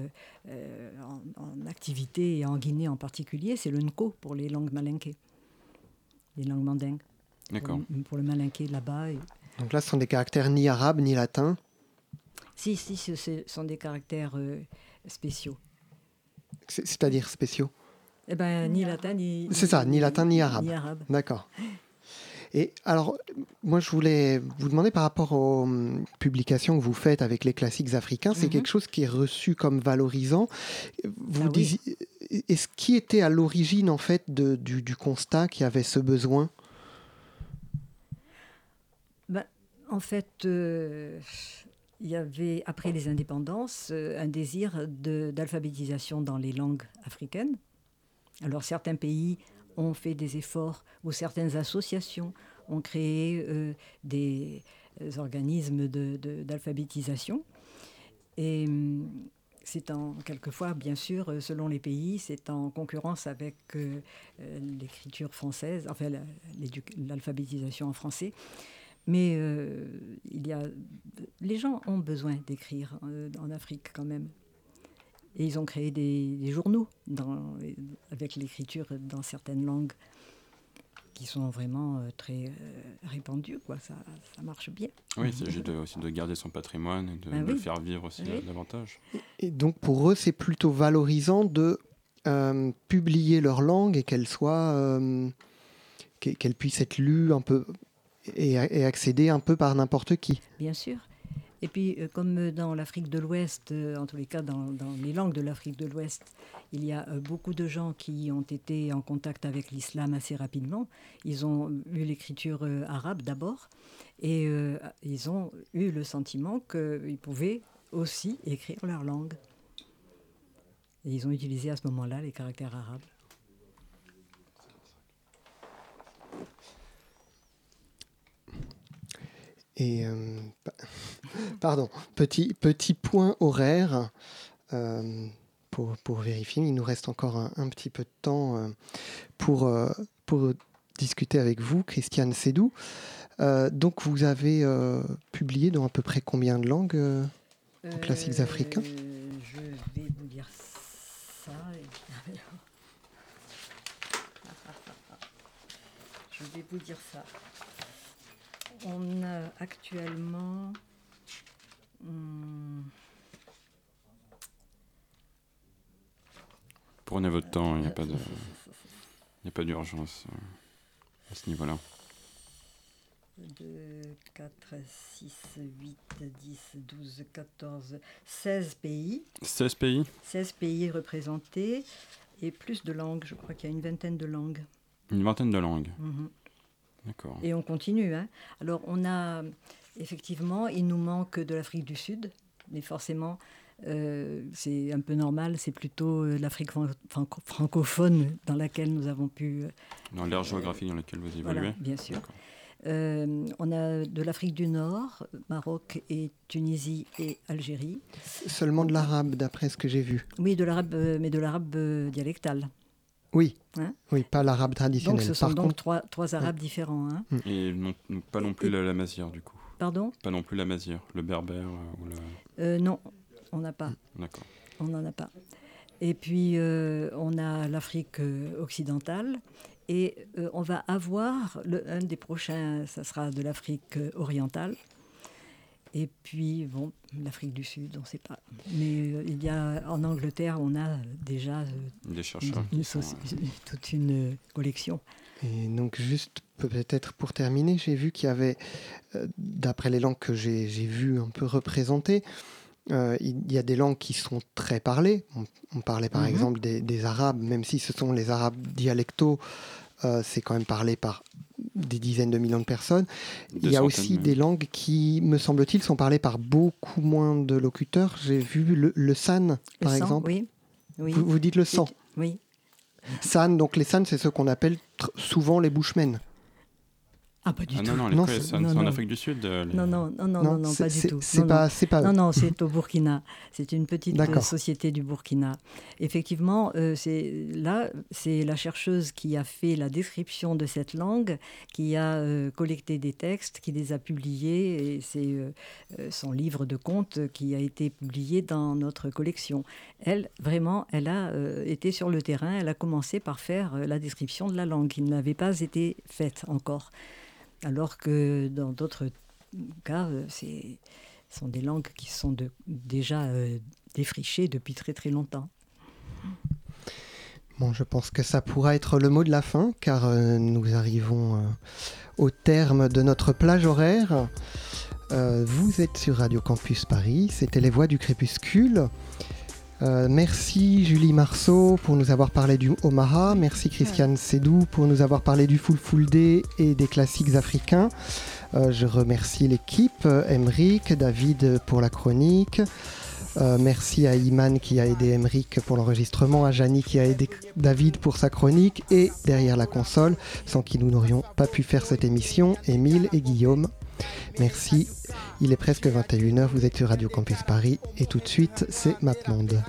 S3: en, activité, et en Guinée en particulier, c'est le nko pour les langues malinquées, les langues mandingues.
S6: D'accord.
S3: Pour, pour, le malinqué là-bas.
S1: Donc là, ce sont des caractères ni arabes ni latins?
S3: Si, si, ce sont des caractères spéciaux.
S1: C'est-à-dire spéciaux
S3: eh ben, ni latin, ni.
S1: C'est ça, ni latin, ni arabe.
S3: Ni arabe.
S1: D'accord. Et alors, moi, je voulais vous demander par rapport aux hum, publications que vous faites avec les classiques africains, c'est mhm. quelque chose qui est reçu comme valorisant. Vous ah disiez, est-ce qui était à l'origine en fait de, du, du, constat qu'il y avait ce besoin?
S3: Ben, En fait, euh, il y avait, après les indépendances, euh, un désir d'alphabétisation dans les langues africaines. Alors certains pays ont fait des efforts, ou certaines associations ont créé euh, des organismes d'alphabétisation. Et hum, c'est en, quelquefois, bien sûr, selon les pays, c'est en concurrence avec euh, l'écriture française, enfin l'alphabétisation en français. Mais euh, il y a, les gens ont besoin d'écrire euh, en Afrique quand même. Et ils ont créé des, journaux dans, avec l'écriture dans certaines langues qui sont vraiment euh, très répandues. Quoi. Ça, ça, marche bien.
S6: Oui, il s'agit aussi de garder son patrimoine et de, ben le faire vivre aussi davantage.
S1: Et donc pour eux, c'est plutôt valorisant de publier leur langue et qu'elle soit... qu'elle puisse être lue un peu et, accéder un peu par n'importe qui.
S3: Bien sûr. Et puis, euh, comme dans l'Afrique de l'Ouest, euh, en tous les cas dans, les langues de l'Afrique de l'Ouest, il y a euh, beaucoup de gens qui ont été en contact avec l'islam assez rapidement. Ils ont eu l'écriture arabe d'abord et ils ont eu le sentiment qu'ils pouvaient aussi écrire leur langue. Et ils ont utilisé à ce moment-là les caractères arabes.
S1: Et euh, pardon, petit, petit point horaire euh, pour, pour, vérifier. Il nous reste encore un, petit peu de temps euh, pour, pour discuter avec vous, Christiane Sédou. donc vous avez publié dans à peu près combien de langues classiques africains?
S3: Je vais vous dire ça. Je vais vous dire ça. On a actuellement. hmm,
S6: Prenez votre temps, il n'y a pas de, il n'y a pas d'urgence euh, à ce niveau-là.
S3: 2, 4, 6, 8, 10, 12, 14, 16 pays.
S6: 16 pays
S3: 16 pays représentés et plus de langues. Je crois qu'il y a une vingtaine de langues.
S6: Une vingtaine de langues.
S3: Mhm.
S6: D'accord.
S3: Et on continue. hein. Alors, on a effectivement, il nous manque de l'Afrique du Sud, mais forcément, euh, c'est un peu normal. C'est plutôt euh, l'Afrique fran- franco- francophone dans laquelle nous avons pu. euh,
S6: Dans l'aire géographique dans laquelle vous
S3: voilà,
S6: évoluez
S3: bien sûr. Euh, on a de l'Afrique du Nord, Maroc et Tunisie et Algérie.
S1: Seulement de l'arabe, d'après ce que j'ai vu.
S3: Oui, de l'arabe, mais de l'arabe dialectal.
S1: Oui,
S3: Hein
S1: oui, pas l'arabe
S3: Donc,
S1: traditionnel.
S3: ce sont
S1: Par
S3: donc
S1: contre,
S3: trois, trois arabes différents. hein.
S6: Et non, non- pas non plus la, la du coup.
S3: Pardon?
S6: Pas non plus la mazir, le berbère euh, ou la...
S3: Euh, Non, on n'a pas.
S6: D'accord.
S3: On n'en a pas. Et puis, euh, on a l'Afrique euh, occidentale. Et euh, on va avoir, le, un des prochains, ça sera de l'Afrique euh, orientale. Et puis, bon, l'Afrique du Sud, on ne sait pas. Mais euh, il y a, en Angleterre, on a déjà euh,
S6: Des chercheurs.
S3: une
S6: sont, euh,
S3: toute une euh, collection.
S1: Et donc juste peut-être pour terminer, j'ai vu qu'il y avait, euh, d'après les langues que j'ai vues un peu représentées, euh, il y a des langues qui sont très parlées. On, on parlait par
S3: Mhm.
S1: exemple des, des arabes, même si ce sont les arabes dialectaux, euh, c'est quand même parlé par des dizaines de millions de personnes. Il y a aussi
S6: même.
S1: des langues qui, me semble-t-il, sont parlées par beaucoup moins de locuteurs. J'ai vu le, le san,
S3: Le
S1: par
S3: sang,
S1: exemple.
S3: Oui. oui.
S1: Vous, vous dites le sang.
S3: Oui.
S1: San, donc les san, c'est ceux qu'on appelle souvent les bushmen.
S3: Ah, pas du
S6: Ah
S3: tout.
S6: non, non, les
S1: Non, c'est-
S6: c'est en
S3: non,
S6: c'est en
S3: non.
S6: Afrique du Sud. les-
S3: Non, non, non, non, non, non,
S1: c'est-
S3: pas du tout.
S1: C'est
S3: Non, non.
S1: pas, c'est pas.
S3: Non, non, c'est au Burkina. C'est une petite euh,
S1: D'accord.
S3: société du Burkina. Effectivement, euh, c'est là, c'est la chercheuse qui a fait la description de cette langue, qui a euh, collecté des textes, qui les a publiés, et c'est euh, son livre de contes qui a été publié dans notre collection. Elle, vraiment, elle a euh, été sur le terrain. Elle a commencé par faire euh, la description de la langue, qui n'avait pas été faite encore. Alors que dans d'autres cas, euh, ce sont des langues qui sont déjà euh, défrichées depuis très très longtemps.
S1: Bon, je pense que ça pourra être le mot de la fin, car euh, nous arrivons au terme de notre plage horaire. Vous êtes sur Radio Campus Paris, c'était les voix du crépuscule. Euh, merci Julie Marceau pour nous avoir parlé du Omaha. Merci Christiane Sédou pour nous avoir parlé du Full Full Day et des classiques africains. Euh, je remercie l'équipe, Emeric, David pour la chronique. Euh, merci à Iman qui a aidé Emeric pour l'enregistrement, à Janie qui a aidé David pour sa chronique et derrière la console, sans qui nous n'aurions pas pu faire cette émission, Émile et Guillaume. Merci. Il est presque 21h, vous êtes sur Radio Campus Paris et tout de suite, c'est MapMonde.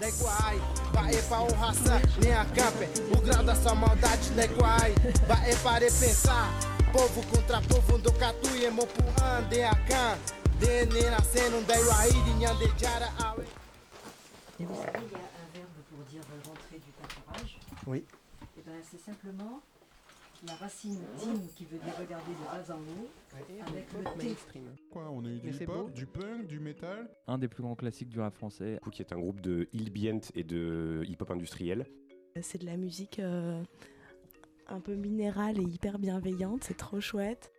S8: Leguai, vai pra raça, linha camper, o grau da sua maldade, leguai, vai para pensar, povo contra povo, do catu e mopuan, de acan, de ne nascendo, da iwairi, nyande jara, awe.
S3: Et vous savez, il y a un verbe pour dire rentrer du pâturage.
S1: Oui.
S3: Et ben, c'est simplement la racine tim qui veut dire regarder de bas en haut avec le T.
S12: Quoi, on a eu du hip-hop, du punk, du métal
S13: Un des plus grands classiques du rap français.
S14: qui est un groupe de hillbient et de hip-hop industriel.
S15: C'est de la musique euh, un peu minérale et hyper bienveillante, c'est trop chouette.